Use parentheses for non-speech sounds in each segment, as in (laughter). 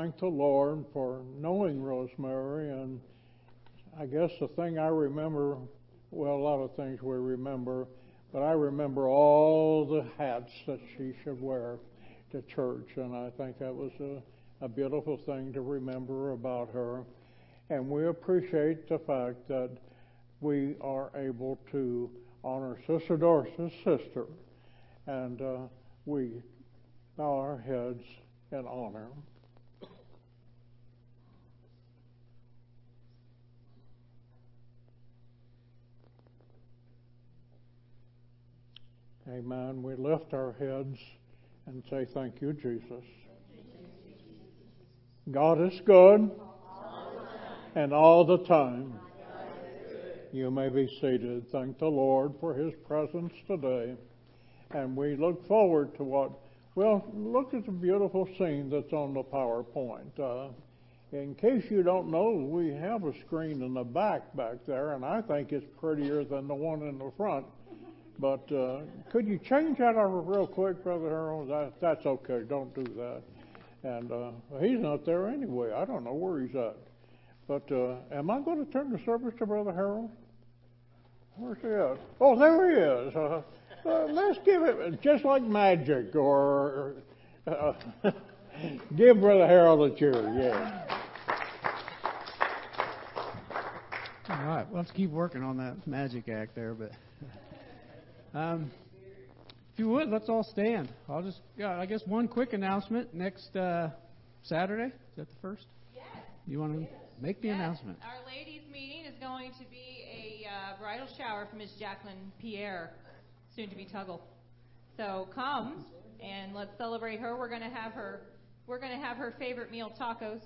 thank the Lord for knowing Rosemary. And I guess the thing I remember, well, a lot of things we remember, but I remember all the hats that she should wear to church, and I think that was a, a beautiful thing to remember about her. And we appreciate the fact that we are able to honor Sister Doris's sister, and uh, we bow our heads in honor. Amen. We lift our heads and say, Thank you, Jesus. God is good, and all the time. You may be seated. Thank the Lord for His presence today. And we look forward to what, well, look at the beautiful scene that's on the PowerPoint. Uh, in case you don't know, we have a screen in the back back there, and I think it's prettier than the one in the front. But uh, could you change that over real quick, Brother Harold? That, that's okay. Don't do that. And uh, he's not there anyway. I don't know where he's at. But uh, am I going to turn the service to Brother Harold? Where's he at? Oh, there he is. Uh, uh, let's give it just like magic, or uh, (laughs) give Brother Harold a cheer. Yeah. All right. Well, let's keep working on that magic act there, but. (laughs) Um, if you would, let's all stand. I'll just, yeah, I guess one quick announcement. Next uh, Saturday, is that the first? Yes. You want to yes. make the yes. announcement? Our ladies' meeting is going to be a uh, bridal shower for Miss Jacqueline Pierre, soon to be Tuggle. So come and let's celebrate her. We're going to have her. We're going to have her favorite meal, tacos.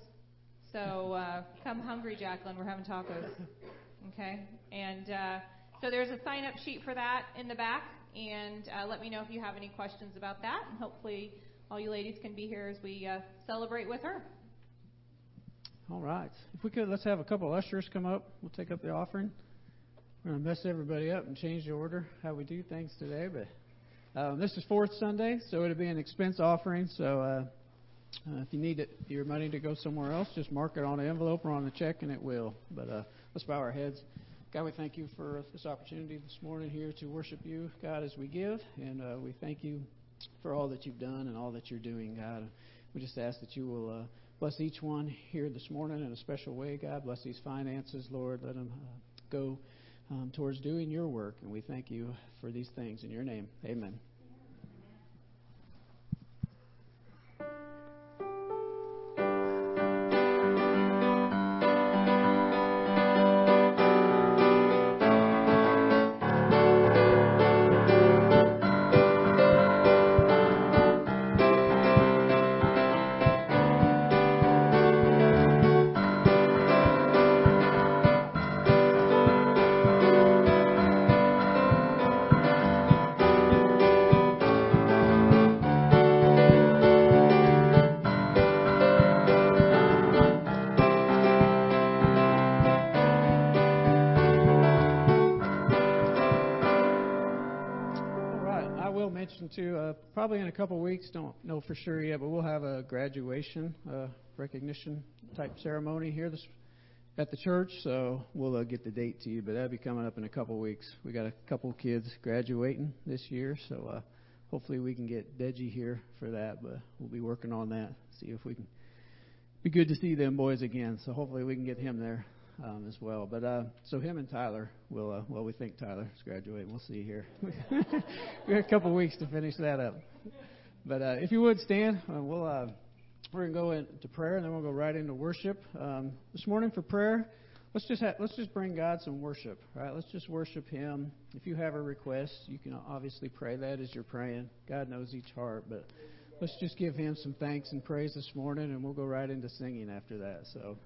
So uh, come hungry, Jacqueline. We're having tacos. (laughs) Okay, and. Uh, so there's a sign up sheet for that in the back, and uh, let me know if you have any questions about that. And hopefully, all you ladies can be here as we uh, celebrate with her. All right. If we could, let's have a couple ushers come up. We'll take up the offering. We're going to mess everybody up and change the order how we do things today. But um, this is fourth Sunday, so it'll be an expense offering. So uh, uh, if you need it, your money to go somewhere else, just mark it on an envelope or on a check, and it will. But uh, let's bow our heads. God, we thank you for this opportunity this morning here to worship you, God, as we give. And uh, we thank you for all that you've done and all that you're doing, God. We just ask that you will uh, bless each one here this morning in a special way, God. Bless these finances, Lord. Let them uh, go um, towards doing your work. And we thank you for these things. In your name, amen. Probably in a couple weeks. Don't know for sure yet, but we'll have a graduation uh, recognition type ceremony here this, at the church. So we'll uh, get the date to you, but that'll be coming up in a couple weeks. We got a couple kids graduating this year, so uh, hopefully we can get Deji here for that. But we'll be working on that. See if we can. Be good to see them boys again. So hopefully we can get him there um, as well. But uh, so him and Tyler will, uh, well, we think Tyler's graduating. We'll see here. (laughs) we have a couple weeks to finish that up. But uh, if you would stand, uh, we'll uh, we're gonna go into prayer and then we'll go right into worship. Um, this morning for prayer, let's just ha- let's just bring God some worship, right? Let's just worship Him. If you have a request, you can obviously pray that as you're praying. God knows each heart, but let's just give Him some thanks and praise this morning, and we'll go right into singing after that. So.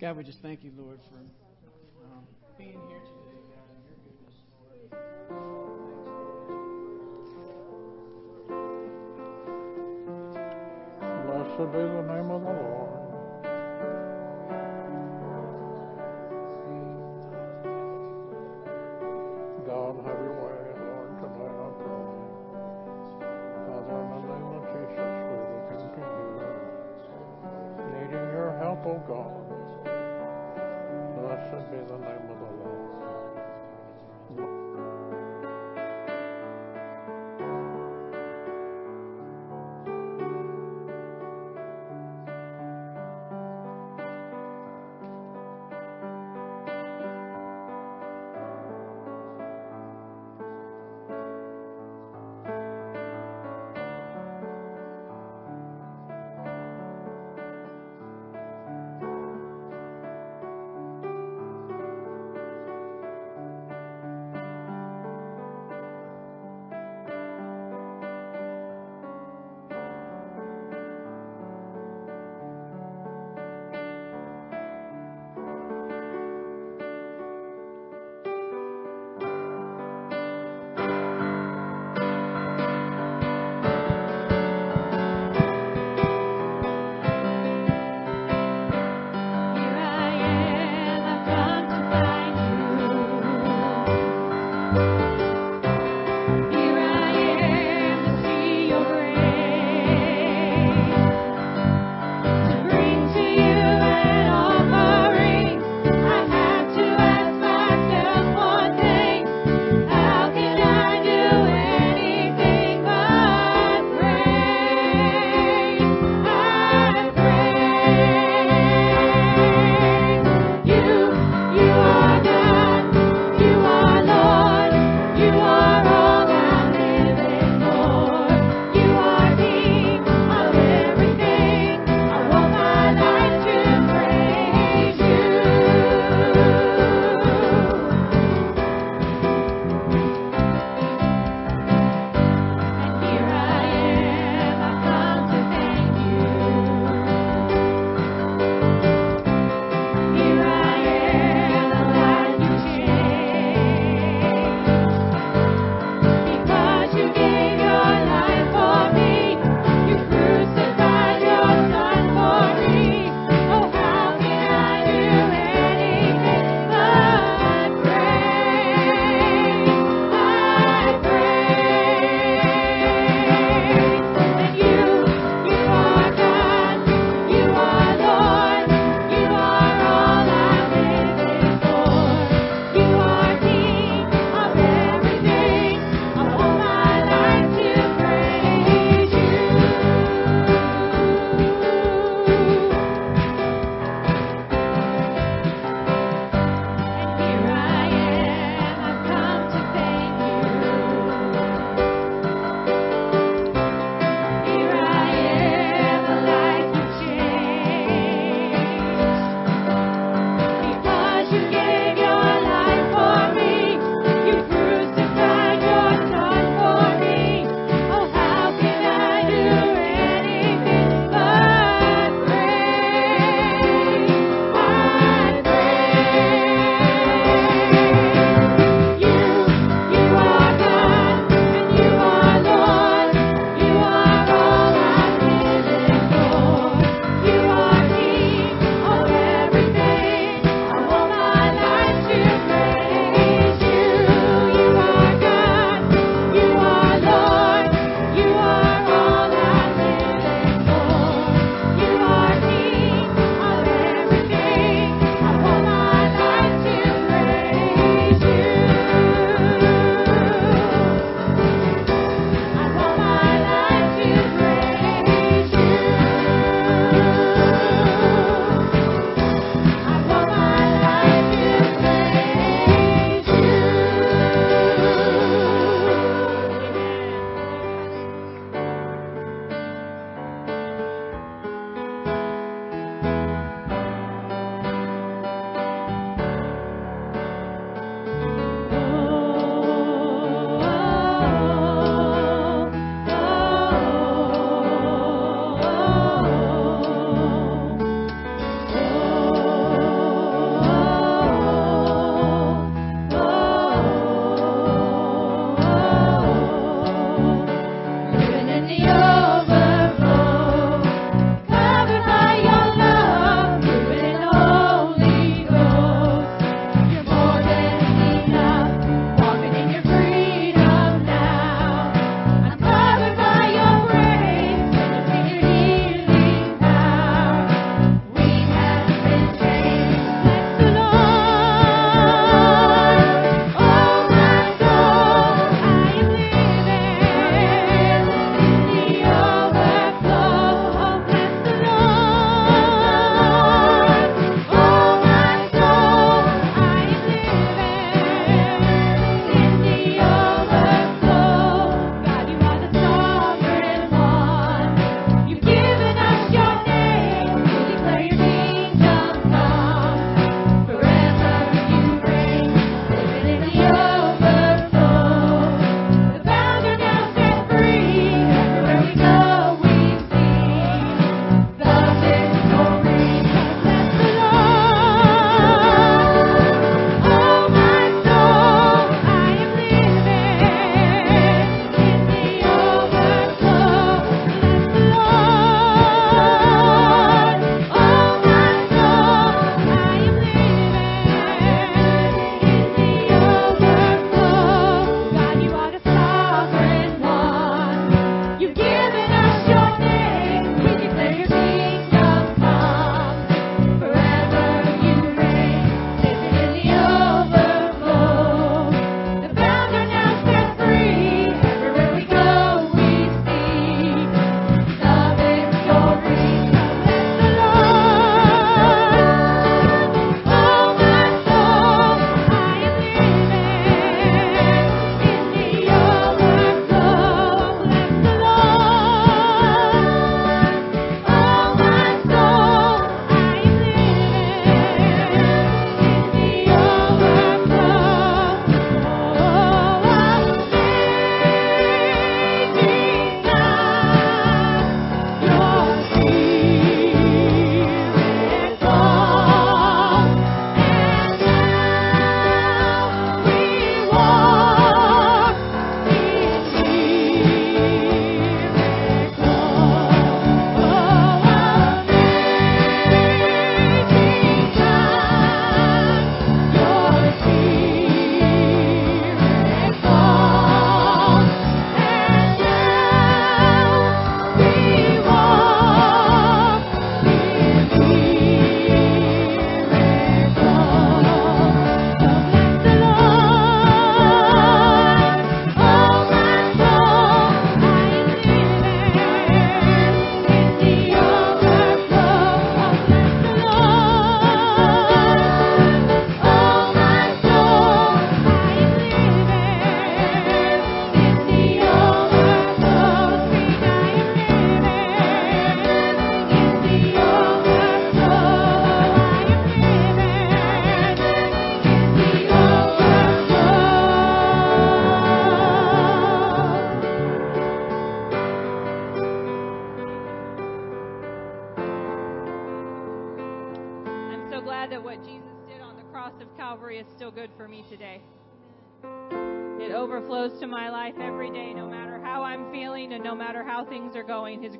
God, we just thank you, Lord, for um, being here today, God, and your goodness, Lord. Blessed be the name of the Lord. God, have your way. Father, in the name of Jesus, we look to you. up, O God. Blessed be the name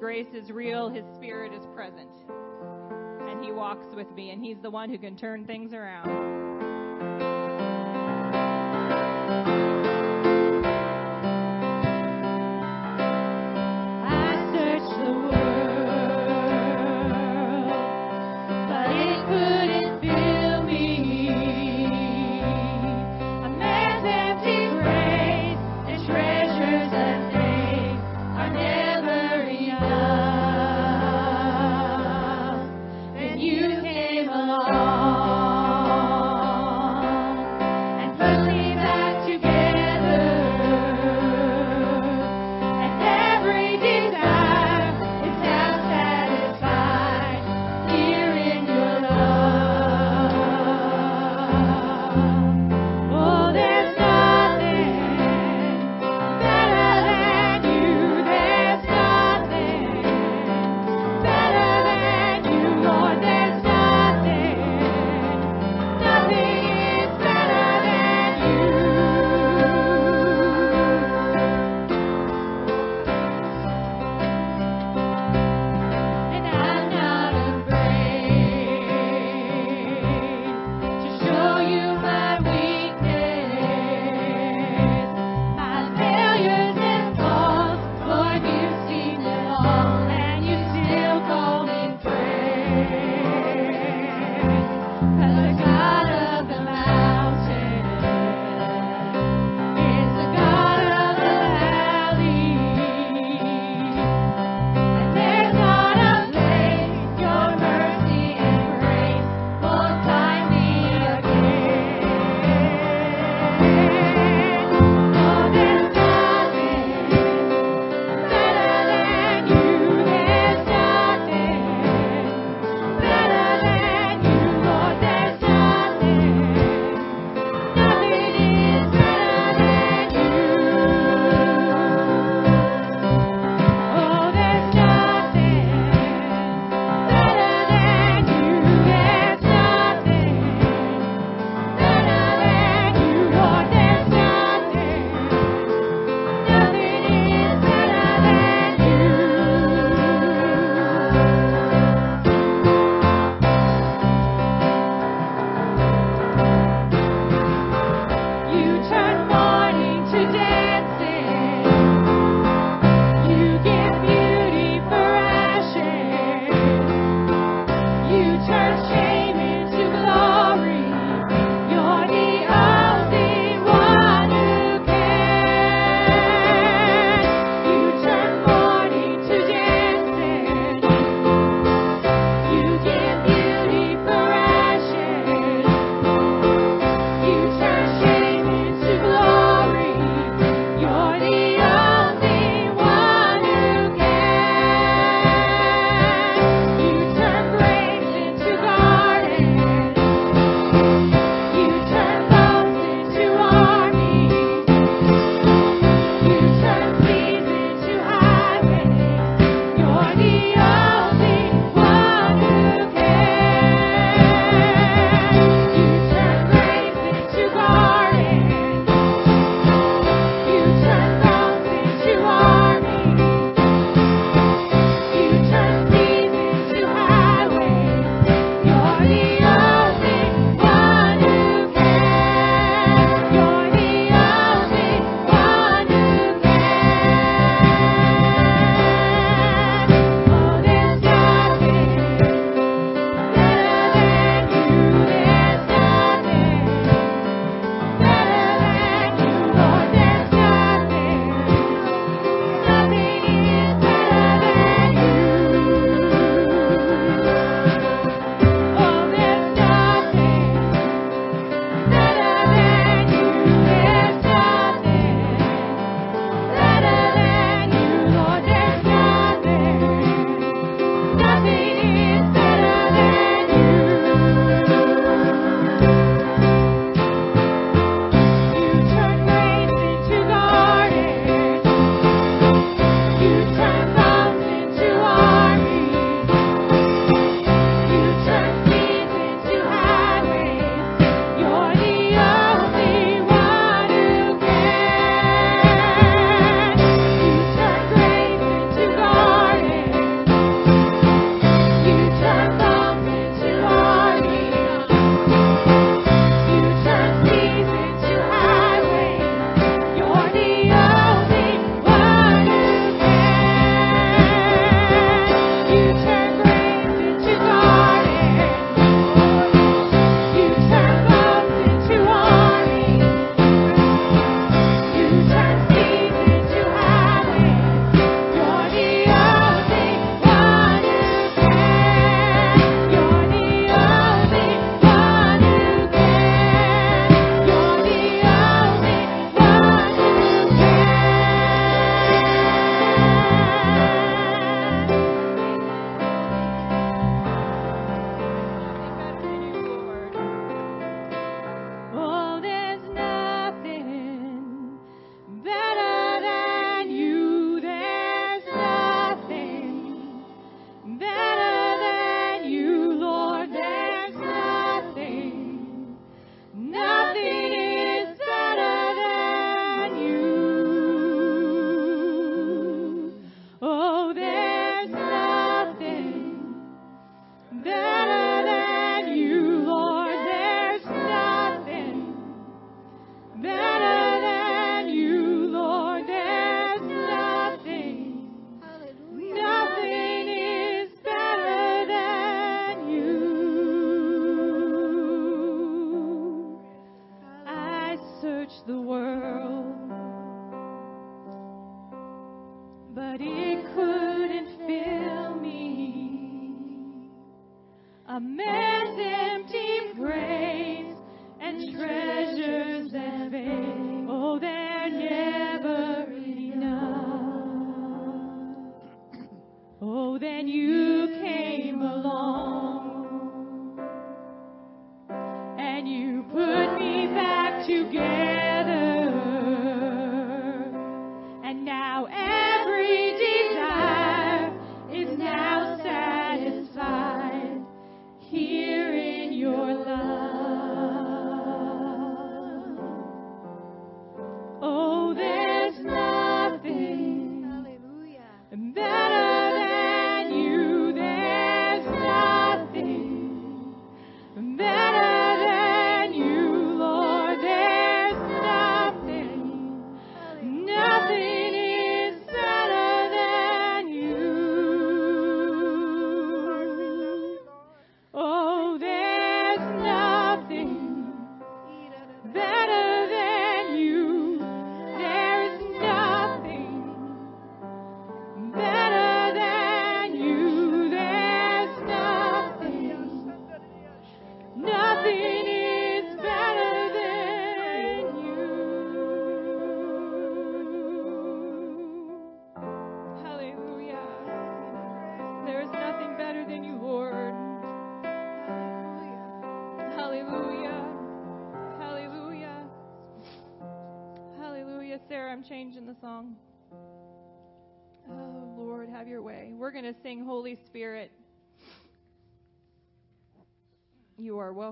grace is real, His Spirit is present. And He walks with me, and He's the one who can turn things around.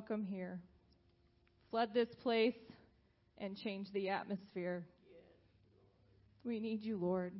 welcome here. Flood this place and change the atmosphere. We need you, Lord.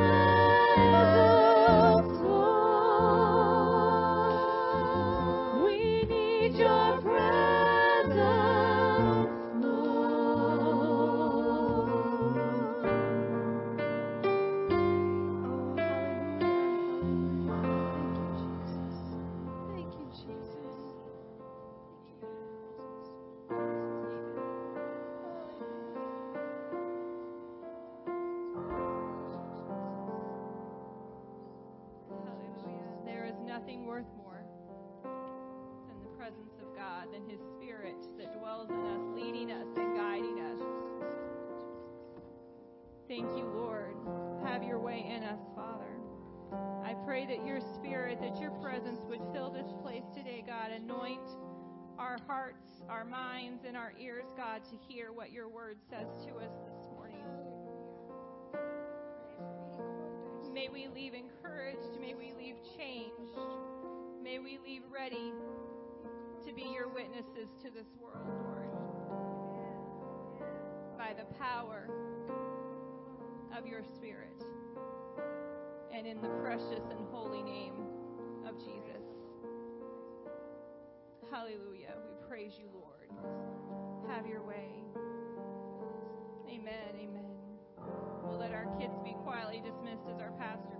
Lord. To this world, Lord. By the power of your Spirit. And in the precious and holy name of Jesus. Hallelujah. We praise you, Lord. Have your way. Amen. Amen. We'll let our kids be quietly dismissed as our pastor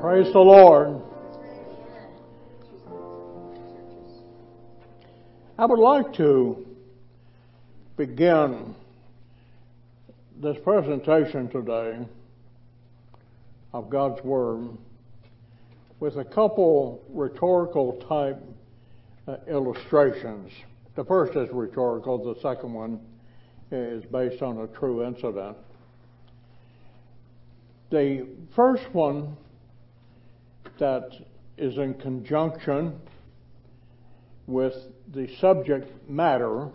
Praise the Lord. I would like to begin this presentation today of God's Word with a couple rhetorical type uh, illustrations. The first is rhetorical, the second one is based on a true incident. The first one that is in conjunction with the subject matter,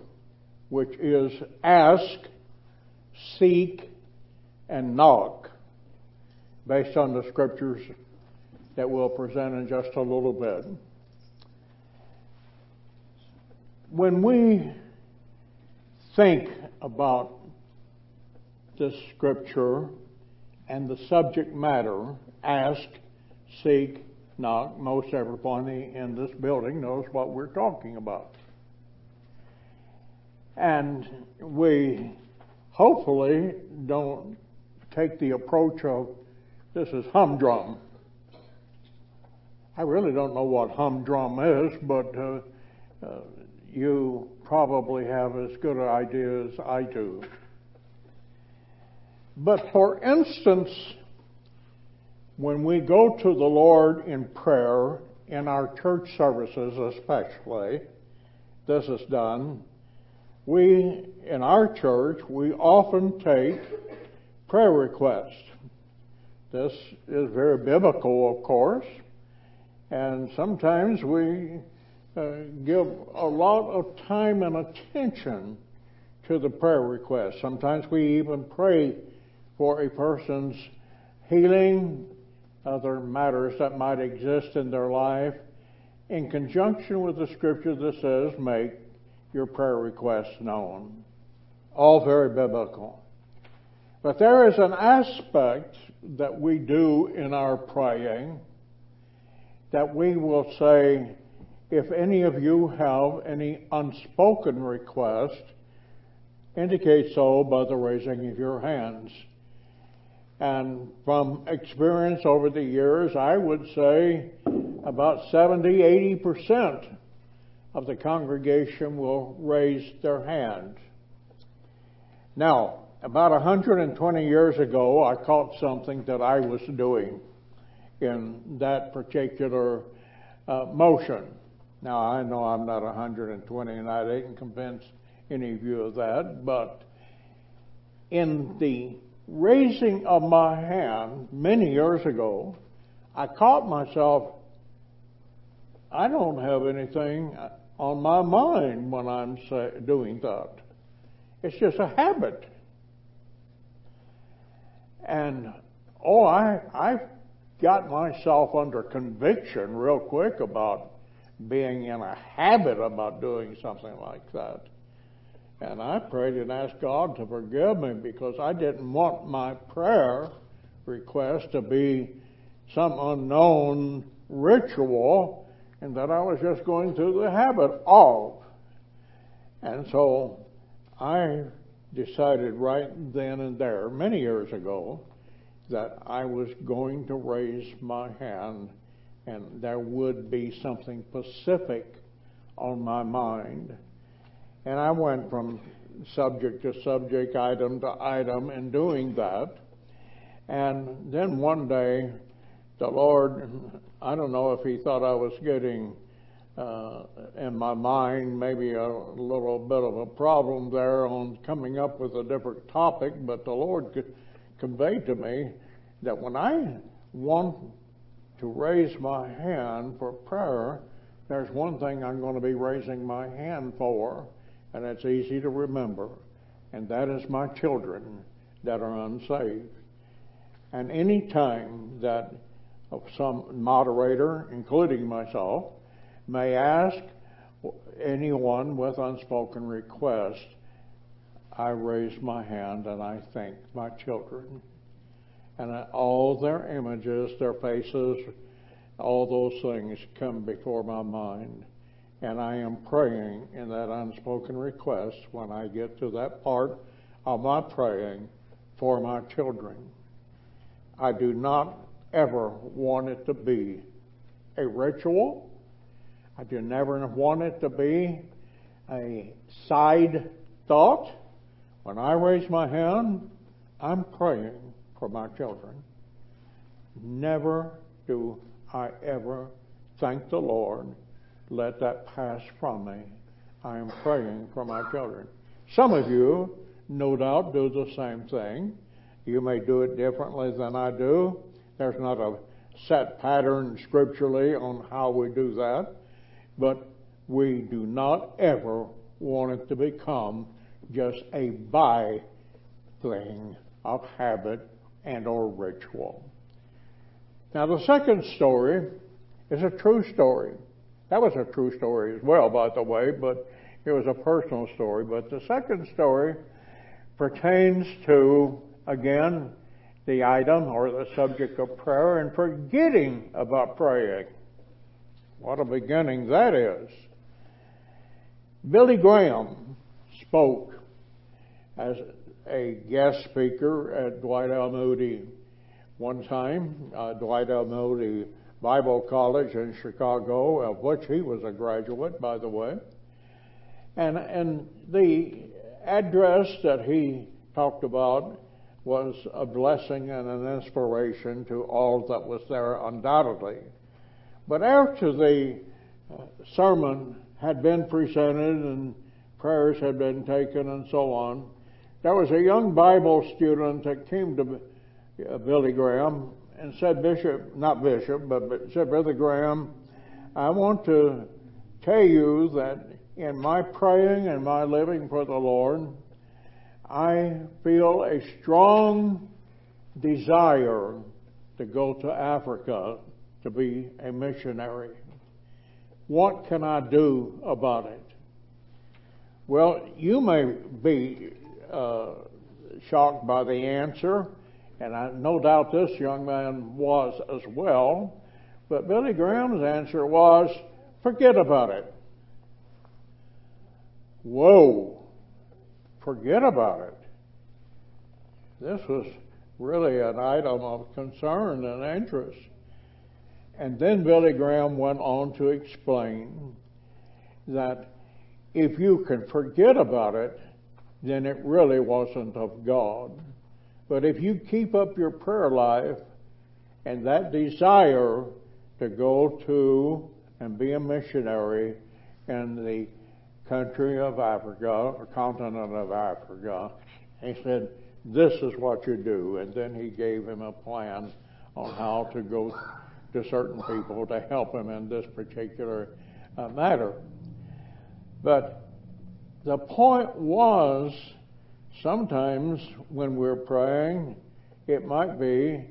which is ask, seek, and knock, based on the scriptures that we'll present in just a little bit. When we think about this scripture and the subject matter, ask, seek, knock, most everybody in this building knows what we're talking about. And we hopefully don't take the approach of this is humdrum. I really don't know what humdrum is, but uh, uh, you probably have as good an idea as I do. But for instance, when we go to the Lord in prayer, in our church services especially, this is done. We, in our church, we often take prayer requests. This is very biblical, of course, and sometimes we uh, give a lot of time and attention to the prayer request. Sometimes we even pray for a person's healing, other matters that might exist in their life, in conjunction with the scripture that says, make your prayer requests known. All very biblical. But there is an aspect that we do in our praying that we will say, if any of you have any unspoken request, indicate so by the raising of your hands. And from experience over the years, I would say about 70, 80% of the congregation will raise their hand. Now, about 120 years ago, I caught something that I was doing in that particular uh, motion. Now, I know I'm not 120 and I didn't convince any of you of that, but in the raising of my hand many years ago, I caught myself, I don't have anything on my mind when I'm doing that. It's just a habit. And, oh, I, I got myself under conviction real quick about being in a habit about doing something like that. And I prayed and asked God to forgive me because I didn't want my prayer request to be some unknown ritual and that I was just going through the habit of. And so I decided right then and there, many years ago, that I was going to raise my hand and there would be something specific on my mind and I went from subject to subject, item to item in doing that. And then one day, the Lord, I don't know if He thought I was getting uh, in my mind maybe a little bit of a problem there on coming up with a different topic, but the Lord could convey to me that when I want to raise my hand for prayer, there's one thing I'm going to be raising my hand for, and it's easy to remember, and that is my children that are unsaved. And any time that some moderator, including myself, may ask anyone with unspoken request, I raise my hand and I thank my children. And all their images, their faces, all those things come before my mind. And I am praying in that unspoken request when I get to that part of my praying for my children. I do not ever want it to be a ritual. I do never want it to be a side thought. When I raise my hand, I'm praying for my children. Never do I ever thank the Lord let that pass from me. I am praying for my children. Some of you, no doubt, do the same thing. You may do it differently than I do. There's not a set pattern scripturally on how we do that, but we do not ever want it to become just a by thing of habit and or ritual. Now the second story is a true story. That was a true story as well, by the way, but it was a personal story. But the second story pertains to, again, the item or the subject of prayer and forgetting about praying. What a beginning that is. Billy Graham spoke as a guest speaker at Dwight L. Moody one time. Uh, Dwight L. Moody Bible College in Chicago, of which he was a graduate, by the way. And, and the address that he talked about was a blessing and an inspiration to all that was there, undoubtedly. But after the uh, sermon had been presented and prayers had been taken and so on, there was a young Bible student that came to uh, Billy Graham and said, Bishop, not Bishop, but, but said, Brother Graham, I want to tell you that in my praying and my living for the Lord, I feel a strong desire to go to Africa to be a missionary. What can I do about it? Well, you may be uh, shocked by the answer and I, no doubt this young man was as well. But Billy Graham's answer was, forget about it. Whoa, forget about it. This was really an item of concern and interest. And then Billy Graham went on to explain that if you can forget about it, then it really wasn't of God. But if you keep up your prayer life and that desire to go to and be a missionary in the country of Africa, or continent of Africa, he said, This is what you do. And then he gave him a plan on how to go to certain people to help him in this particular uh, matter. But the point was sometimes when we're praying, it might be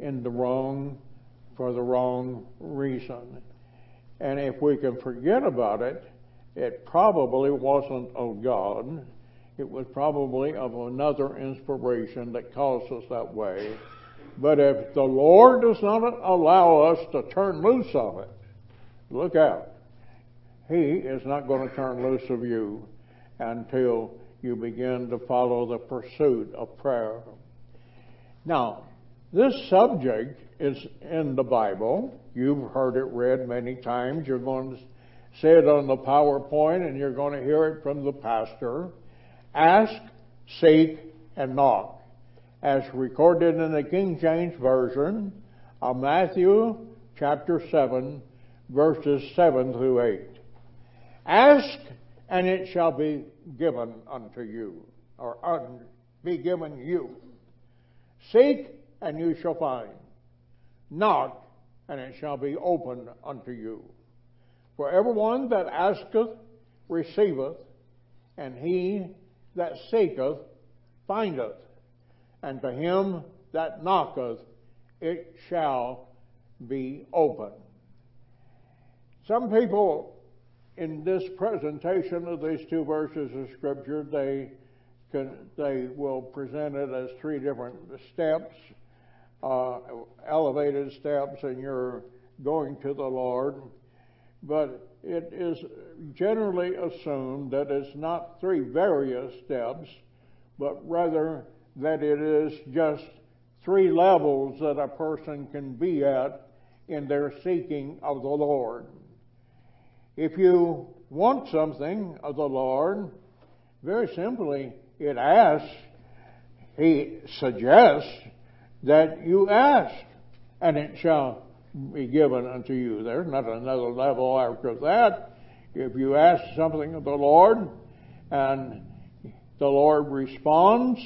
in the wrong, for the wrong reason. And if we can forget about it, it probably wasn't of God. It was probably of another inspiration that caused us that way. But if the Lord does not allow us to turn loose of it, look out. He is not going to turn loose of you until you begin to follow the pursuit of prayer. Now, this subject is in the Bible. You've heard it read many times. You're going to see it on the PowerPoint and you're going to hear it from the pastor. Ask, seek, and knock. As recorded in the King James Version of Matthew chapter 7, verses 7 through 8. Ask, and it shall be given unto you, or un, be given you. Seek, and you shall find. Knock, and it shall be opened unto you. For everyone that asketh receiveth, and he that seeketh findeth, and to him that knocketh it shall be open. Some people in this presentation of these two verses of Scripture, they can, they will present it as three different steps, uh, elevated steps, and you're going to the Lord. But it is generally assumed that it's not three various steps, but rather that it is just three levels that a person can be at in their seeking of the Lord. If you want something of the Lord, very simply, it asks, He suggests that you ask, and it shall be given unto you. There's not another level after that. If you ask something of the Lord and the Lord responds,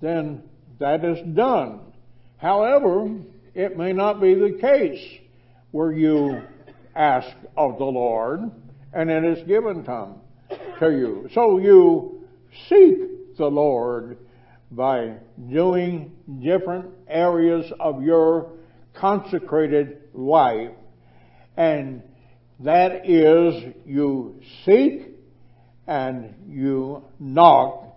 then that is done. However, it may not be the case where you ask of the Lord, and it is given to, you. So you seek the Lord by doing different areas of your consecrated life. And that is you seek and you knock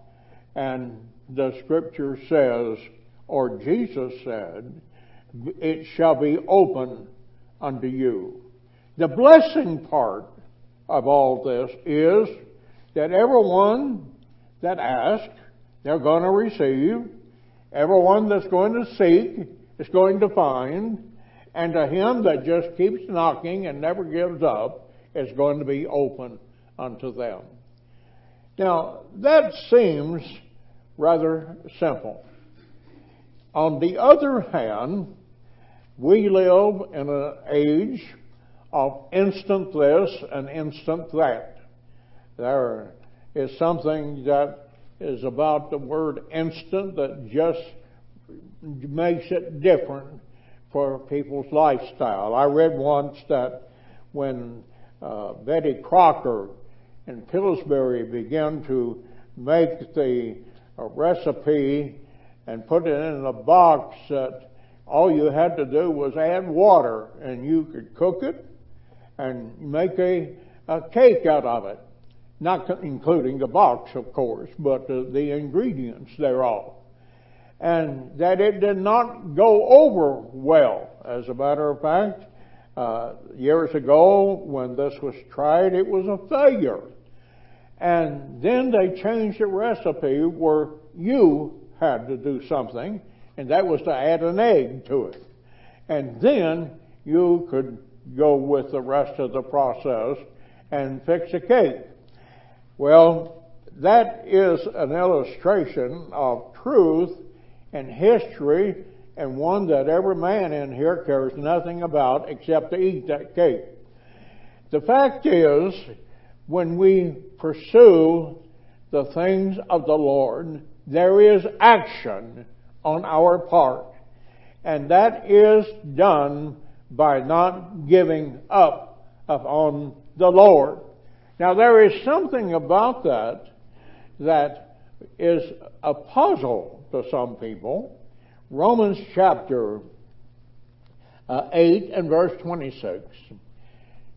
and the scripture says, or Jesus said, it shall be open unto you. The blessing part of all this is that everyone that asks, they're going to receive. Everyone that's going to seek is going to find. And to him that just keeps knocking and never gives up is going to be open unto them. Now, that seems rather simple. On the other hand, we live in an age of instant this and instant that. There is something that is about the word instant that just makes it different for people's lifestyle. I read once that when uh, Betty Crocker in Pillsbury began to make the recipe and put it in a box that all you had to do was add water and you could cook it and make a, a cake out of it. Not including the box, of course, but the, the ingredients thereof. And that it did not go over well. As a matter of fact, uh, years ago when this was tried, it was a failure. And then they changed the recipe where you had to do something, and that was to add an egg to it. And then you could go with the rest of the process and fix a cake. Well, that is an illustration of truth and history and one that every man in here cares nothing about except to eat that cake. The fact is, when we pursue the things of the Lord, there is action on our part. And that is done by not giving up upon the Lord. Now there is something about that that is a puzzle to some people. Romans chapter uh, 8 and verse 26.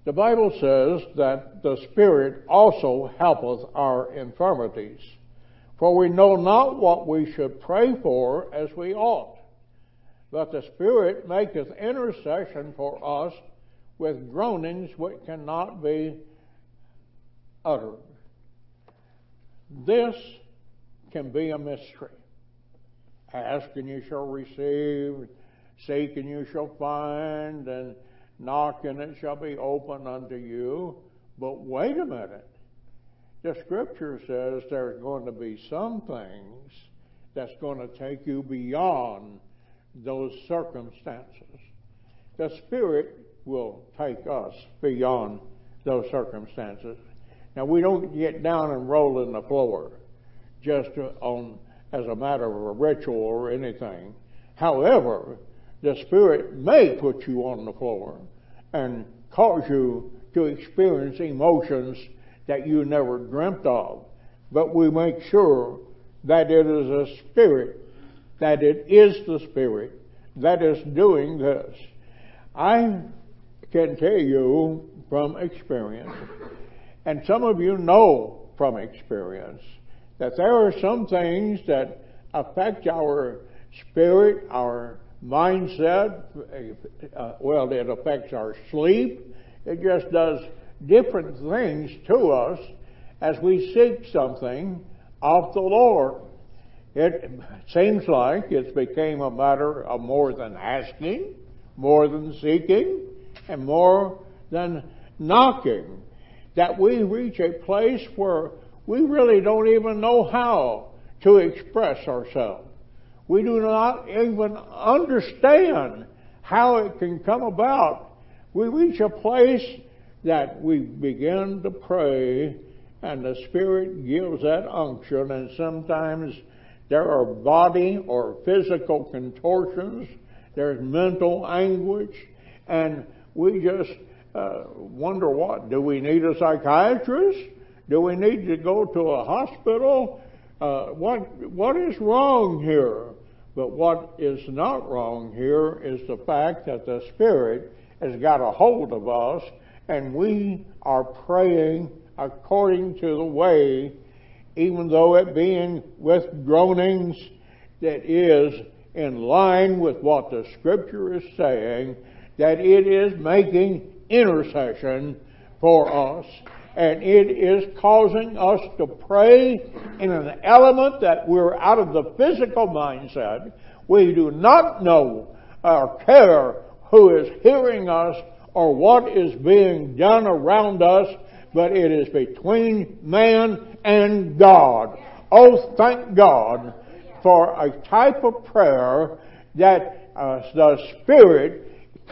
The Bible says that the Spirit also helpeth our infirmities. For we know not what we should pray for as we ought. But the Spirit maketh intercession for us with groanings which cannot be uttered. This can be a mystery. Ask and you shall receive, seek and you shall find, and knock and it shall be open unto you. But wait a minute. The scripture says there's going to be some things that's going to take you beyond those circumstances. The Spirit will take us beyond those circumstances. Now we don't get down and roll in the floor just on as a matter of a ritual or anything. However, the Spirit may put you on the floor and cause you to experience emotions that you never dreamt of. But we make sure that it is a Spirit, that it is the Spirit that is doing this. I can tell you from experience and some of you know from experience that there are some things that affect our spirit, our mindset. Uh, well, it affects our sleep. It just does different things to us as we seek something of the Lord. It seems like it's became a matter of more than asking, more than seeking, and more than knocking that we reach a place where we really don't even know how to express ourselves. We do not even understand how it can come about. We reach a place that we begin to pray and the Spirit gives that unction and sometimes there are body or physical contortions, there's mental anguish, and we just uh, wonder what? Do we need a psychiatrist? Do we need to go to a hospital? Uh, what what is wrong here? But what is not wrong here is the fact that the Spirit has got a hold of us, and we are praying according to the way, even though it being with groanings that is in line with what the Scripture is saying, that it is making intercession for us. And it is causing us to pray in an element that we're out of the physical mindset. We do not know or care who is hearing us or what is being done around us, but it is between man and God. Oh, thank God for a type of prayer that uh, the Spirit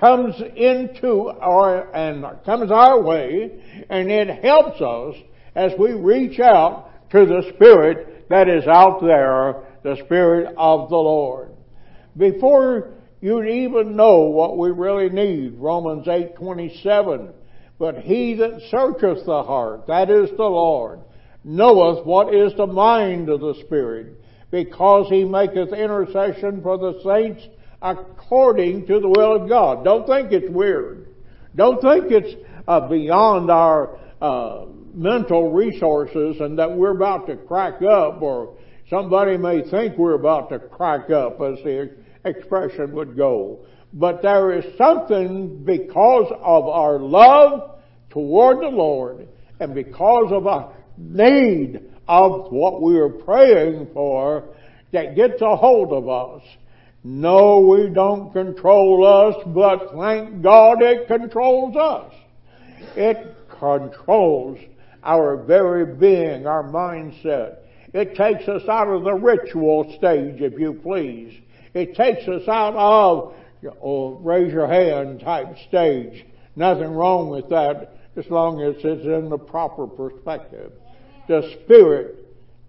comes into our and comes our way and it helps us as we reach out to the Spirit that is out there, the Spirit of the Lord. Before you'd even know what we really need, Romans 8:27, but he that searcheth the heart, that is the Lord, knoweth what is the mind of the Spirit, because he maketh intercession for the saints according to the will of God. Don't think it's weird. Don't think it's uh, beyond our uh, mental resources and that we're about to crack up or somebody may think we're about to crack up as the expression would go. But there is something because of our love toward the Lord and because of our need of what we are praying for that gets a hold of us no, we don't control us, but thank God it controls us. It controls our very being, our mindset. It takes us out of the ritual stage, if you please. It takes us out of oh, raise your hand type stage. Nothing wrong with that as long as it's in the proper perspective. The Spirit,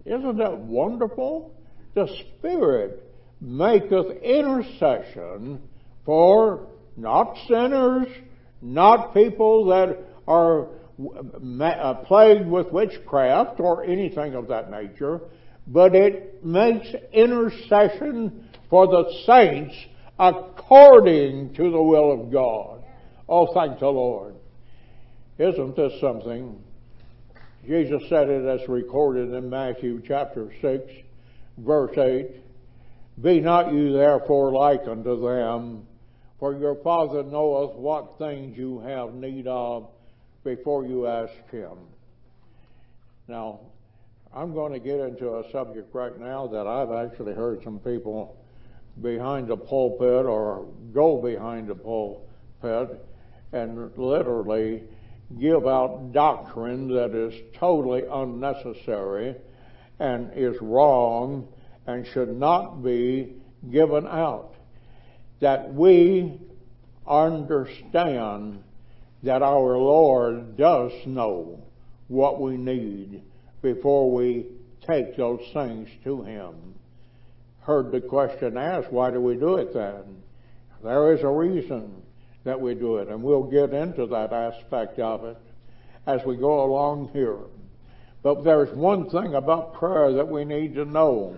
isn't that wonderful? The Spirit maketh intercession for not sinners, not people that are uh, plagued with witchcraft or anything of that nature, but it makes intercession for the saints according to the will of God. Oh, thank the Lord. Isn't this something? Jesus said it as recorded in Matthew chapter 6, verse 8. Be not you therefore like unto them, for your Father knoweth what things you have need of before you ask Him. Now, I'm going to get into a subject right now that I've actually heard some people behind the pulpit or go behind the pulpit and literally give out doctrine that is totally unnecessary and is wrong and should not be given out. That we understand that our Lord does know what we need before we take those things to Him. Heard the question asked, why do we do it then? There is a reason that we do it, and we'll get into that aspect of it as we go along here. But there's one thing about prayer that we need to know.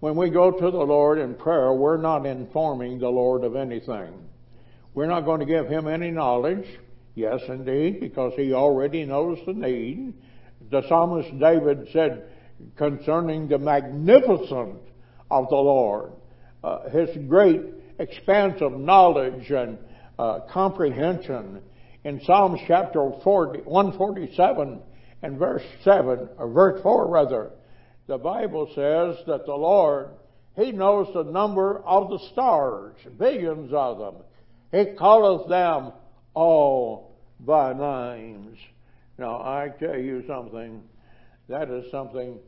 When we go to the Lord in prayer, we're not informing the Lord of anything. We're not going to give Him any knowledge. Yes, indeed, because He already knows the need. The psalmist David said concerning the magnificence of the Lord, uh, His great expanse of knowledge and uh, comprehension. In Psalms chapter 40, 147 and verse 7, or verse 4 rather, the Bible says that the Lord, He knows the number of the stars, billions of them. He calleth them all by names. Now, I tell you something, that is something,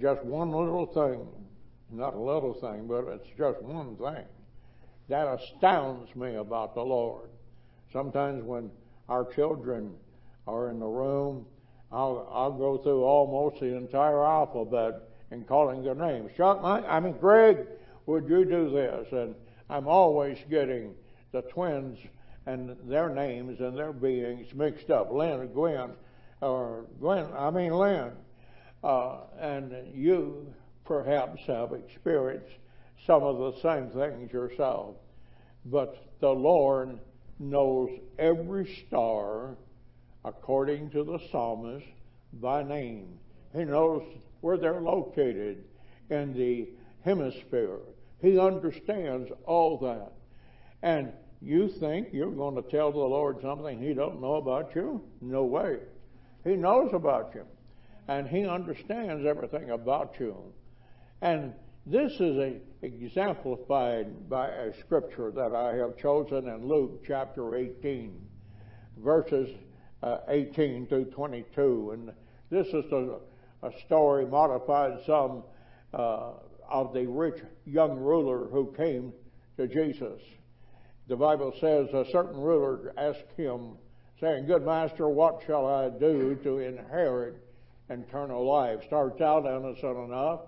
just one little thing, not a little thing, but it's just one thing that astounds me about the Lord. Sometimes when our children are in the room, I'll, I'll go through almost the entire alphabet in calling their names. Chuck, I mean, Greg, would you do this? And I'm always getting the twins and their names and their beings mixed up. Lynn, Gwen, or Gwen, I mean Lynn. Uh, and you perhaps have experienced some of the same things yourself. But the Lord knows every star according to the psalmist by name. He knows where they're located in the hemisphere. He understands all that. And you think you're going to tell the Lord something he don't know about you? No way. He knows about you. And he understands everything about you. And this is a, exemplified by a scripture that I have chosen in Luke chapter 18, verses uh, 18 through 22. And this is a, a story modified some uh, of the rich young ruler who came to Jesus. The Bible says a certain ruler asked him, saying, Good master, what shall I do to inherit eternal life? Starts out innocent enough.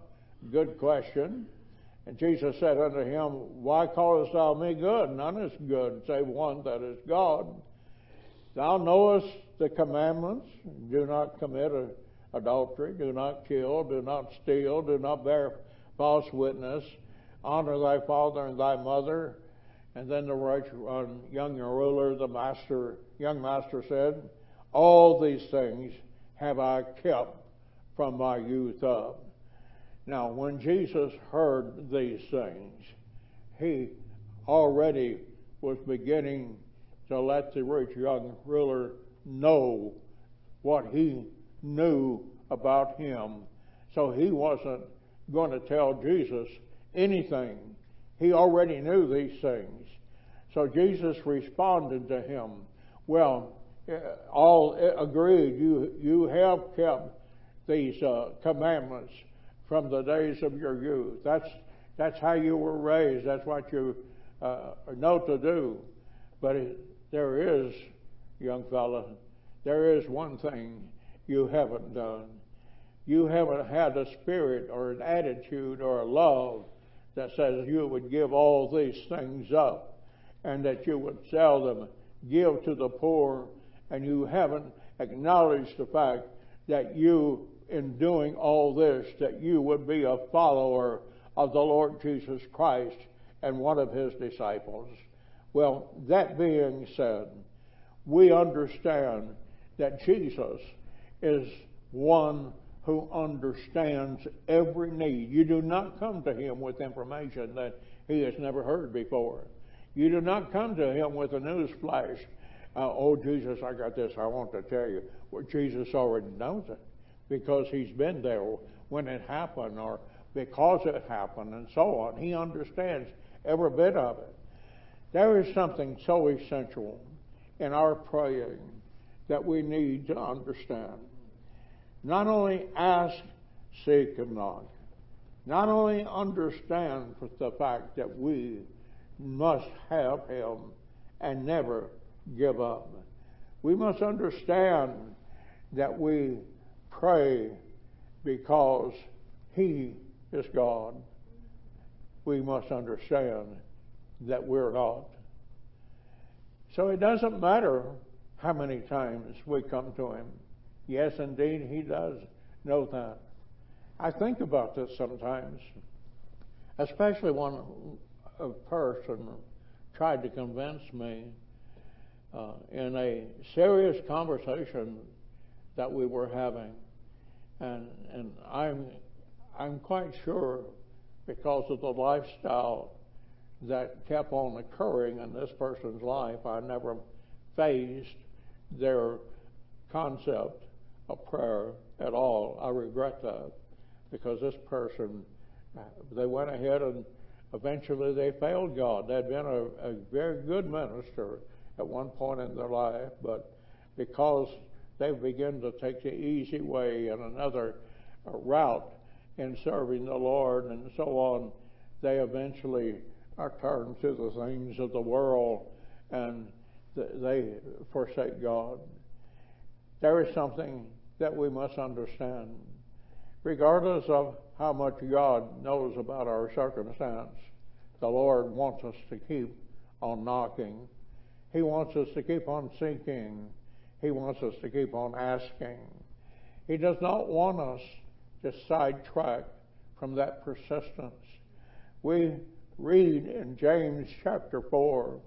Good question. And Jesus said unto him, Why callest thou me good? None is good save one that is God. Thou knowest the commandments. Do not commit adultery. Do not kill. Do not steal. Do not bear false witness. Honor thy father and thy mother. And then the rich, uh, young ruler, the master, young master said, All these things have I kept from my youth up. Now, when Jesus heard these things, he already was beginning to let the rich young ruler know what he knew about him. So he wasn't going to tell Jesus anything. He already knew these things. So Jesus responded to him, Well, all agreed you, you have kept these uh, commandments from the days of your youth. That's, that's how you were raised. That's what you uh, know to do. But it, there is, young fella, there is one thing you haven't done. You haven't had a spirit or an attitude or a love that says you would give all these things up and that you would sell them, give to the poor, and you haven't acknowledged the fact that you, in doing all this, that you would be a follower of the Lord Jesus Christ and one of his disciples. Well, that being said, we understand that Jesus is one who understands every need. You do not come to him with information that he has never heard before. You do not come to him with a news flash. Uh, oh, Jesus, I got this I want to tell you. Well, Jesus already knows it because he's been there when it happened or because it happened and so on. He understands every bit of it. There is something so essential in our praying that we need to understand. Not only ask, seek, and knock. Not only understand the fact that we must have Him and never give up. We must understand that we pray because He is God. We must understand that we're not. So it doesn't matter how many times we come to Him. Yes, indeed, He does know that. I think about this sometimes, especially when a person tried to convince me uh, in a serious conversation that we were having, and and I'm I'm quite sure because of the lifestyle that kept on occurring in this person's life, I never phased their concept of prayer at all. I regret that because this person, they went ahead and eventually they failed God. They'd been a, a very good minister at one point in their life, but because they begin to take the easy way and another uh, route in serving the Lord and so on, they eventually are turned to the things of the world and they forsake God. There is something that we must understand. Regardless of how much God knows about our circumstance, the Lord wants us to keep on knocking. He wants us to keep on seeking. He wants us to keep on asking. He does not want us to sidetrack from that persistence. We read in James chapter 4,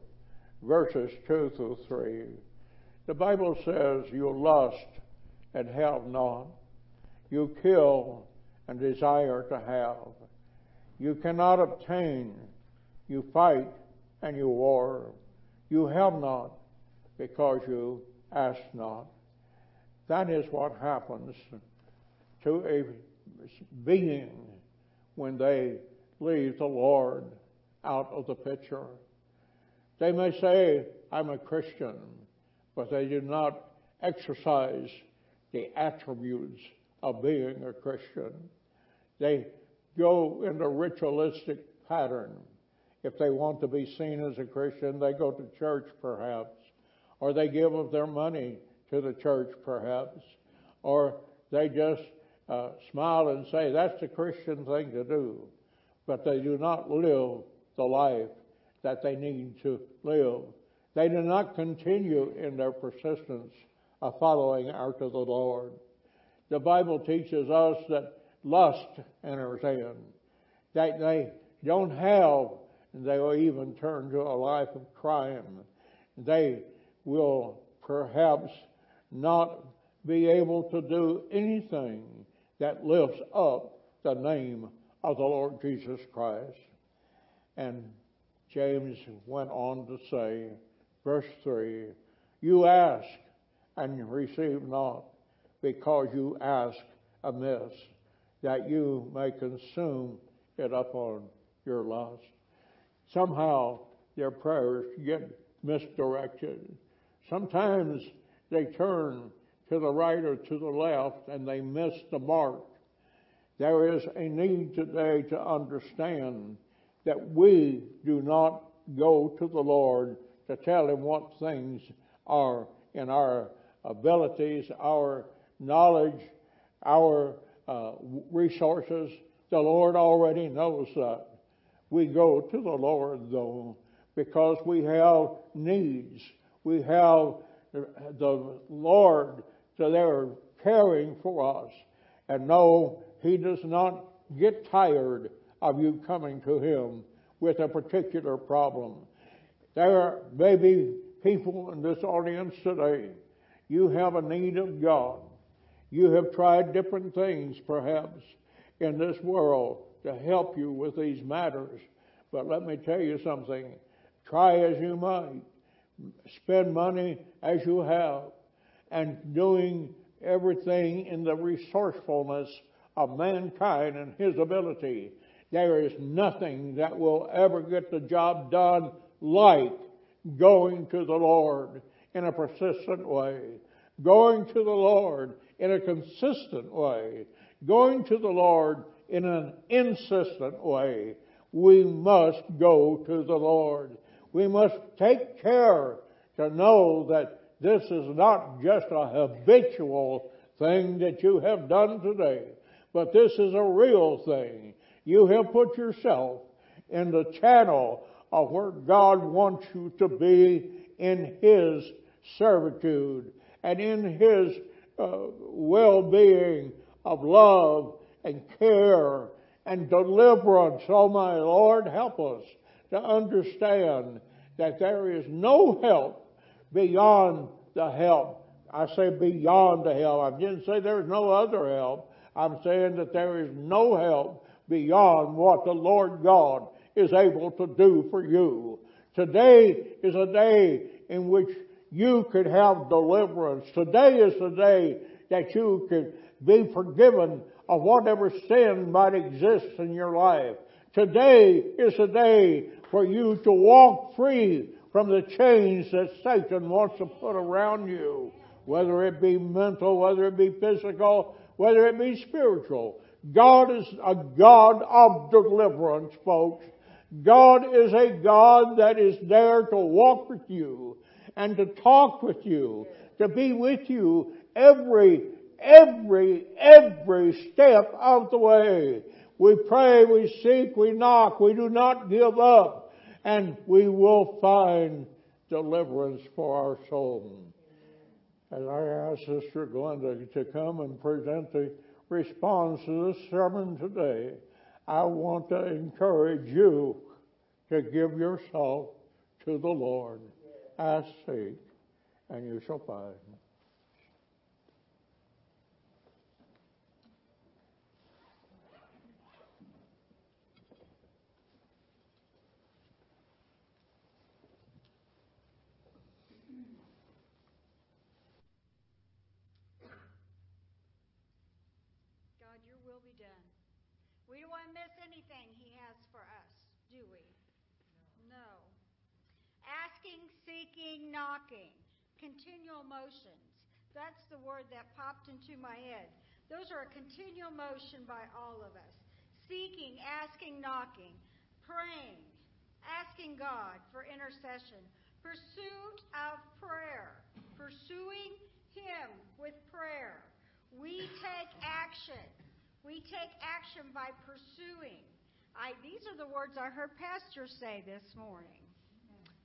verses 2 through 3. The Bible says, You lust and have not. You kill and desire to have. You cannot obtain. You fight and you war. You have not because you ask not. That is what happens to a being when they leave the Lord out of the picture. They may say, I'm a Christian, but they do not exercise the attributes of being a Christian. They go in a ritualistic pattern. If they want to be seen as a Christian, they go to church perhaps, or they give of their money to the church perhaps, or they just uh, smile and say, that's the Christian thing to do. But they do not live the life that they need to live. They do not continue in their persistence of following after the Lord. The Bible teaches us that lust enters in, that they don't have, they will even turn to a life of crime. They will perhaps not be able to do anything that lifts up the name of the Lord Jesus Christ. And James went on to say, verse 3, You ask and receive not, because you ask amiss, that you may consume it upon your lust. Somehow their prayers get misdirected. Sometimes they turn to the right or to the left and they miss the mark. There is a need today to understand that we do not go to the Lord to tell Him what things are in our abilities, our knowledge, our uh, resources. The Lord already knows that. We go to the Lord, though, because we have needs. We have the Lord so they're caring for us. And no, He does not get tired of you coming to Him with a particular problem. There may be people in this audience today. You have a need of God. You have tried different things, perhaps, in this world to help you with these matters. But let me tell you something. Try as you might. Spend money as you have. And doing everything in the resourcefulness of mankind and his ability. There is nothing that will ever get the job done like going to the Lord in a persistent way, going to the Lord in a consistent way, going to the Lord in an insistent way. We must go to the Lord. We must take care to know that this is not just a habitual thing that you have done today, but this is a real thing. You have put yourself in the channel of where God wants you to be in His servitude and in His uh, well-being of love and care and deliverance. Oh my Lord, help us to understand that there is no help beyond the help. I say beyond the help. I didn't say there's no other help. I'm saying that there is no help beyond what the Lord God is able to do for you. Today is a day in which you could have deliverance. Today is the day that you could be forgiven of whatever sin might exist in your life. Today is a day for you to walk free from the chains that Satan wants to put around you, whether it be mental, whether it be physical, whether it be spiritual. God is a God of deliverance, folks. God is a God that is there to walk with you and to talk with you, to be with you every, every, every step of the way. We pray, we seek, we knock, we do not give up and we will find deliverance for our soul. As I ask Sister Glenda to come and present the response to this sermon today, I want to encourage you to give yourself to the Lord. Ask, seek, and you shall find. Seeking, knocking, continual motions. That's the word that popped into my head. Those are a continual motion by all of us. Seeking, asking, knocking, praying, asking God for intercession, pursuit of prayer, pursuing Him with prayer. We take action. We take action by pursuing. I, these are the words I heard Pastor say this morning.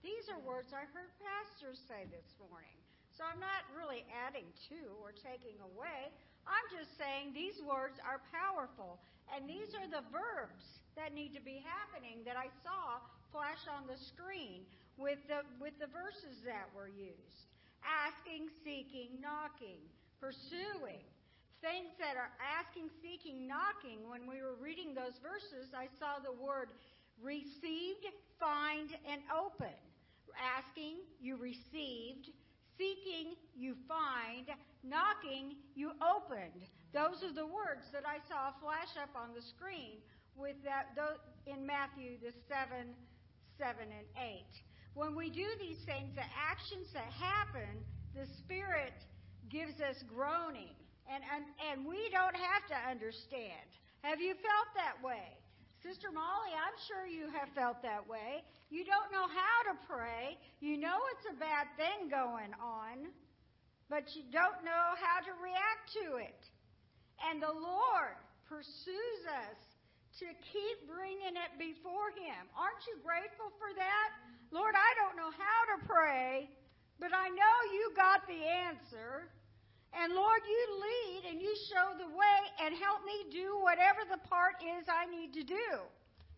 These are words I heard pastors say this morning. So I'm not really adding to or taking away. I'm just saying these words are powerful. And these are the verbs that need to be happening that I saw flash on the screen with the, with the verses that were used asking, seeking, knocking, pursuing. Things that are asking, seeking, knocking. When we were reading those verses, I saw the word received, find, and open. Asking, you received. Seeking, you find. Knocking, you opened. Those are the words that I saw flash up on the screen with that in Matthew the 7, 7 and 8. When we do these things, the actions that happen, the Spirit gives us groaning, and, and, and we don't have to understand. Have you felt that way? Sister Molly, I'm sure you have felt that way. You don't know how to pray. You know it's a bad thing going on, but you don't know how to react to it. And the Lord pursues us to keep bringing it before Him. Aren't you grateful for that? Lord, I don't know how to pray, but I know you got the answer. And Lord, you lead and you show the way and help me do whatever the part is I need to do.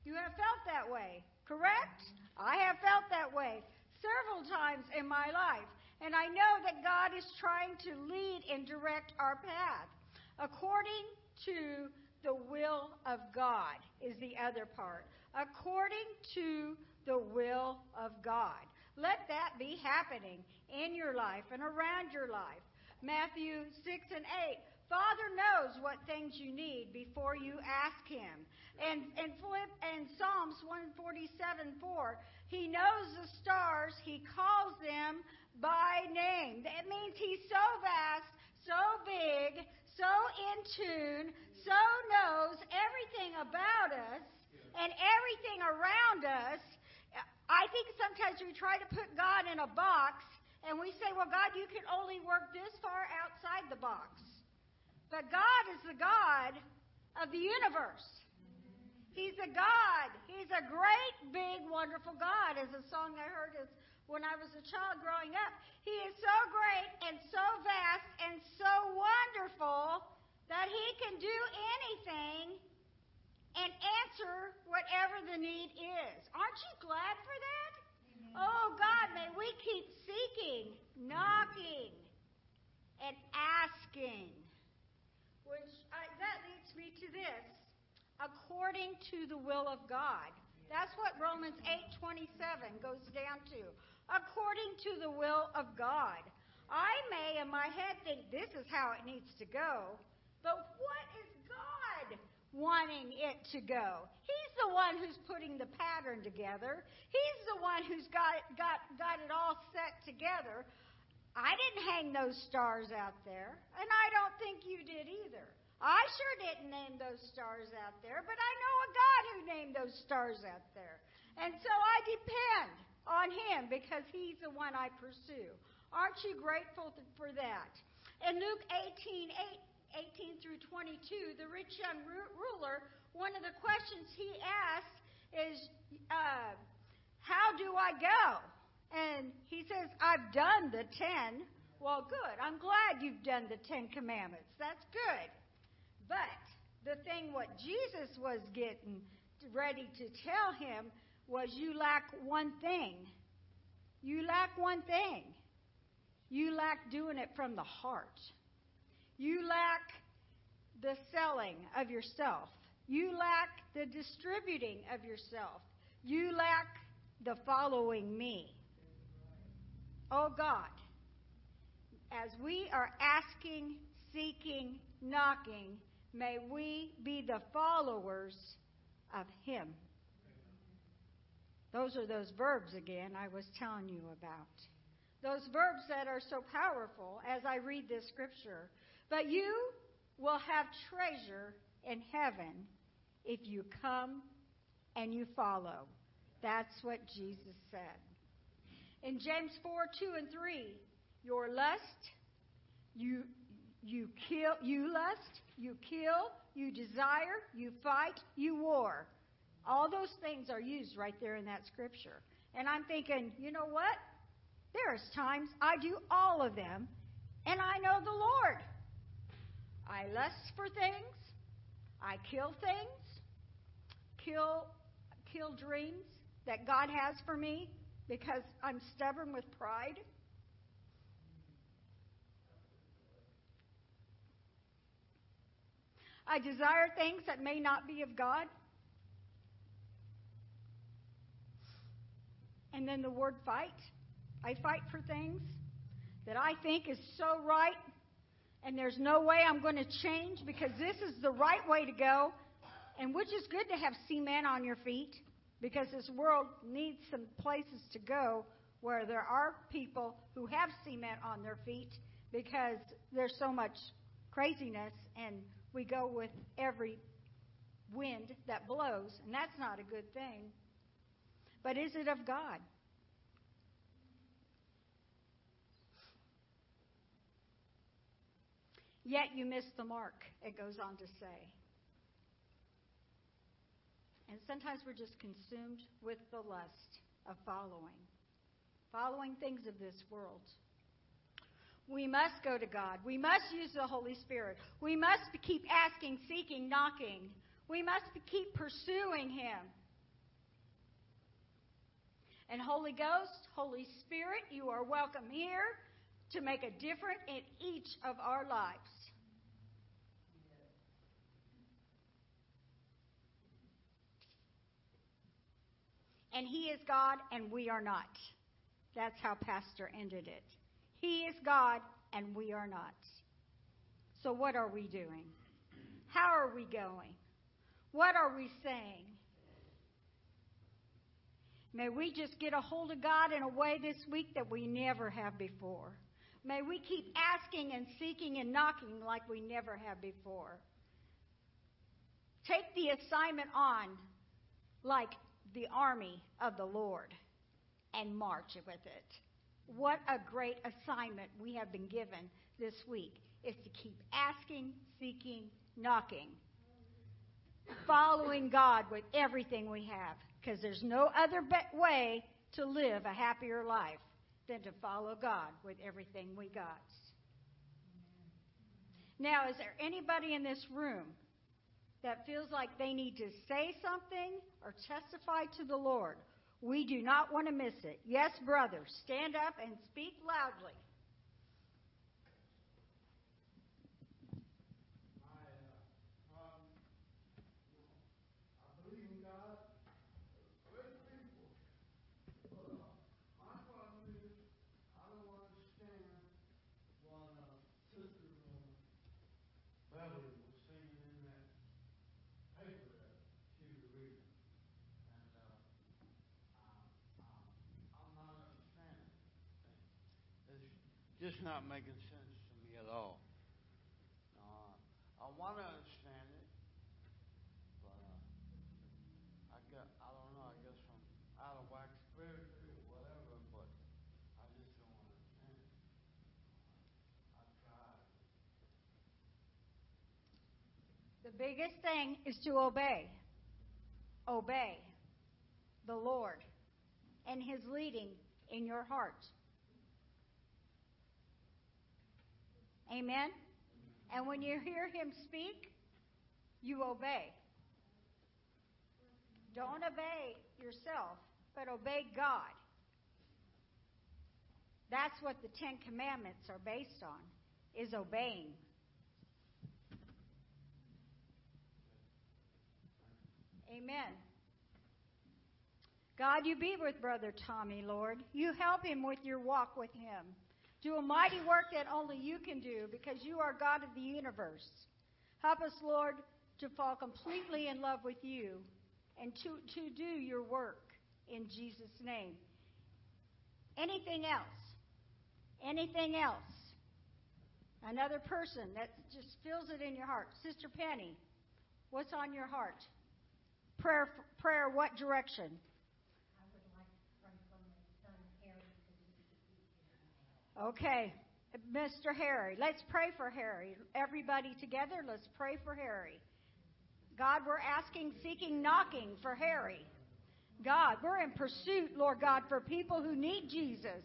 You have felt that way, correct? I have felt that way several times in my life. And I know that God is trying to lead and direct our path according to the will of God, is the other part. According to the will of God. Let that be happening in your life and around your life. Matthew 6 and 8. Father knows what things you need before you ask Him. And, and, Philip, and Psalms 147 4, He knows the stars, He calls them by name. That means He's so vast, so big, so in tune, so knows everything about us and everything around us. I think sometimes we try to put God in a box and we say, well, God, you can only work this far outside the box. But God is the God of the universe. He's a God. He's a great, big, wonderful God, as a song I heard is when I was a child growing up. He is so great and so vast and so wonderful that He can do anything and answer whatever the need is. Aren't you glad for that? Oh God, may we keep seeking, knocking, and asking. Which uh, that leads me to this: according to the will of God. That's what Romans 8:27 goes down to. According to the will of God. I may in my head think this is how it needs to go, but what wanting it to go? He's the one who's putting the pattern together. He's the one who's got got, got it all set together. I didn't hang those stars out there, and I don't think you did either. I sure didn't name those stars out there, but I know a God who named those stars out there. And so I depend on Him because He's the one I pursue. Aren't you grateful for that? In Luke 18, 8, 18 through 22, the rich young ruler, one of the questions he asks is, uh, How do I go? And he says, I've done the ten. Well, good. I'm glad you've done the Ten Commandments. That's good. But the thing what Jesus was getting ready to tell him was you lack one thing. You lack one thing. You lack doing it from the heart. You lack the selling of yourself. You lack the distributing of yourself. You lack the following me. Oh God, as we are asking, seeking, knocking, may we be the followers of Him. Those are those verbs again I was telling you about. Those verbs that are so powerful as I read this scripture. But you will have treasure in heaven if you come and you follow. That's what Jesus said. In James 4 2 and 3, your lust, you, you kill, you lust, you kill, you desire, you fight, you war. All those things are used right there in that scripture. And I'm thinking, you know what? There's times I do all of them, and I know the Lord. I lust for things, I kill things, kill kill dreams that God has for me because I'm stubborn with pride. I desire things that may not be of God. And then the word fight. I fight for things that I think is so right, and there's no way I'm going to change because this is the right way to go, and which is good to have cement on your feet because this world needs some places to go where there are people who have cement on their feet because there's so much craziness and we go with every wind that blows, and that's not a good thing. But is it of God? Yet you miss the mark, it goes on to say. And sometimes we're just consumed with the lust of following, following things of this world. We must go to God. We must use the Holy Spirit. We must keep asking, seeking, knocking. We must keep pursuing Him. And Holy Ghost, Holy Spirit, you are welcome here to make a difference in each of our lives. And He is God and we are not. That's how Pastor ended it. He is God and we are not. So, what are we doing? How are we going? What are we saying? May we just get a hold of God in a way this week that we never have before. May we keep asking and seeking and knocking like we never have before. Take the assignment on like the army of the Lord and march with it. What a great assignment we have been given this week is to keep asking, seeking, knocking, following God with everything we have because there's no other way to live a happier life than to follow God with everything we got. Now, is there anybody in this room that feels like they need to say something or testify to the Lord? We do not want to miss it. Yes, brother, stand up and speak loudly. Just not making sense to me at all. Uh, I want to understand it, but uh, I got, I don't know, I guess I'm out of whack spiritually or whatever, but I just don't understand it. I tried. The biggest thing is to obey. Obey the Lord and His leading in your heart. Amen? And when you hear him speak, you obey. Don't obey yourself, but obey God. That's what the Ten Commandments are based on, is obeying. Amen. God, you be with Brother Tommy, Lord. You help him with your walk with him. Do a mighty work that only you can do because you are God of the universe. Help us, Lord, to fall completely in love with you and to, to do your work in Jesus' name. Anything else? Anything else? Another person that just feels it in your heart. Sister Penny, what's on your heart? Prayer, prayer, what direction? Okay, Mr. Harry, let's pray for Harry. Everybody together, let's pray for Harry. God, we're asking, seeking, knocking for Harry. God, we're in pursuit, Lord God, for people who need Jesus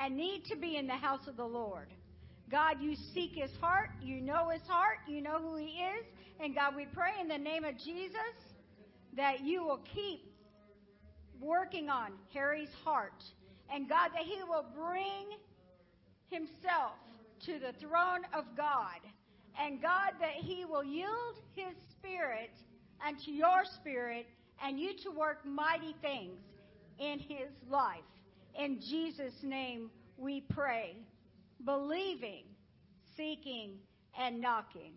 and need to be in the house of the Lord. God, you seek his heart. You know his heart. You know who he is. And God, we pray in the name of Jesus that you will keep working on Harry's heart. And God, that he will bring himself to the throne of God. And God, that he will yield his spirit unto your spirit and you to work mighty things in his life. In Jesus' name we pray, believing, seeking, and knocking.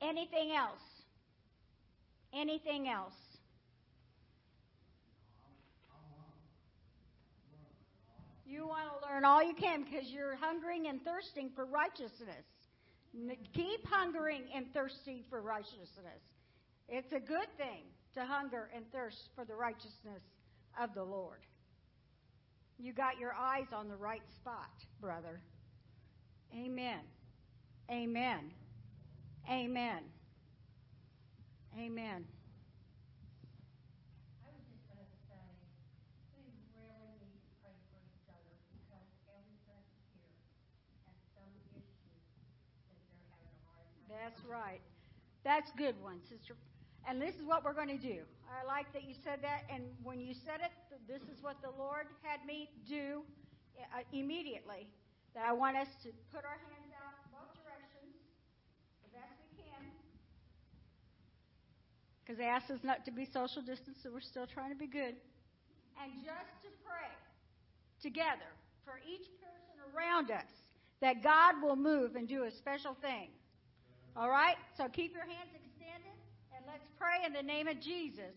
Anything else? Anything else? You want to learn all you can because you're hungering and thirsting for righteousness. Keep hungering and thirsting for righteousness. It's a good thing to hunger and thirst for the righteousness of the Lord. You got your eyes on the right spot, brother. Amen. Amen. Amen. Amen. That's right. That's good one, sister. And this is what we're going to do. I like that you said that. And when you said it, this is what the Lord had me do uh, immediately. That I want us to put our hands out both directions the best we can. Because they asked us not to be social distance, so we're still trying to be good. And just to pray together for each person around us that God will move and do a special thing. All right? So keep your hands extended and let's pray in the name of Jesus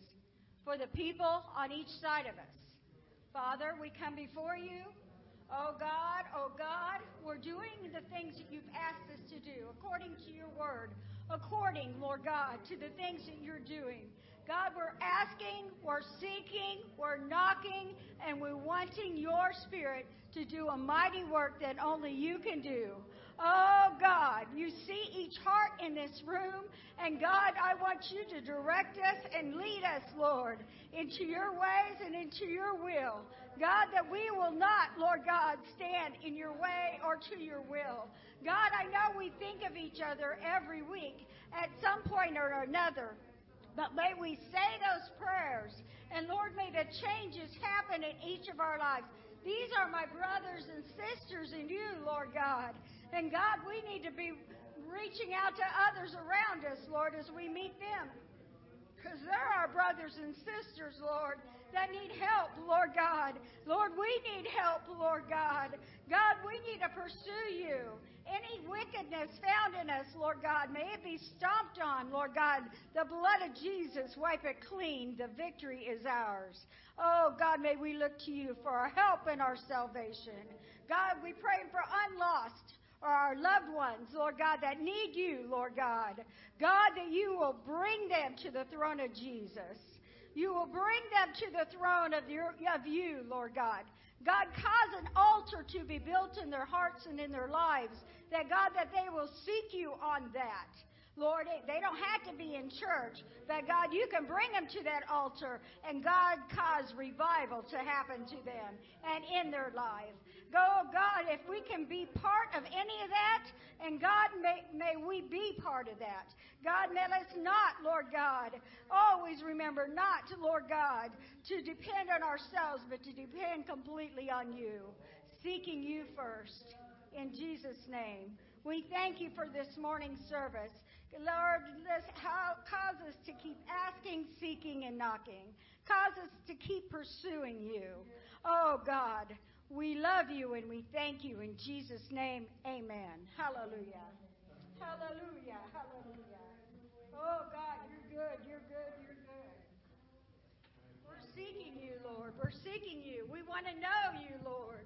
for the people on each side of us. Father, we come before you. Oh God, oh God, we're doing the things that you've asked us to do according to your word, according, Lord God, to the things that you're doing. God, we're asking, we're seeking, we're knocking, and we're wanting your spirit to do a mighty work that only you can do. Oh God, you see each heart in this room, and God, I want you to direct us and lead us, Lord, into your ways and into your will. God, that we will not, Lord God, stand in your way or to your will. God, I know we think of each other every week at some point or another. But may we say those prayers. And Lord, may the changes happen in each of our lives. These are my brothers and sisters in you, Lord God. And God, we need to be reaching out to others around us, Lord, as we meet them. Because they're our brothers and sisters, Lord, that need help, Lord God. Lord, we need help, Lord God. God, we need to pursue you. Any wickedness found in us, Lord God, may it be stomped on, Lord God. The blood of Jesus, wipe it clean. The victory is ours. Oh, God, may we look to you for our help and our salvation. God, we pray for unlost or our loved ones, Lord God, that need you, Lord God. God, that you will bring them to the throne of Jesus. You will bring them to the throne of, your, of you, Lord God. God, cause an altar to be built in their hearts and in their lives. That God, that they will seek you on that. Lord, they don't have to be in church, but God, you can bring them to that altar and God cause revival to happen to them and in their life. Go, God, if we can be part of any of that, and God, may, may we be part of that. God, may us not, Lord God, always remember not, Lord God, to depend on ourselves, but to depend completely on you, seeking you first. In Jesus' name. We thank you for this morning's service. Lord, let's cause us to keep asking, seeking, and knocking. Cause us to keep pursuing you. Oh, God. We love you and we thank you in Jesus' name. Amen. Hallelujah. Hallelujah. Hallelujah. Oh God, you're good. You're good. You're good. We're seeking you, Lord. We're seeking you. We want to know you, Lord.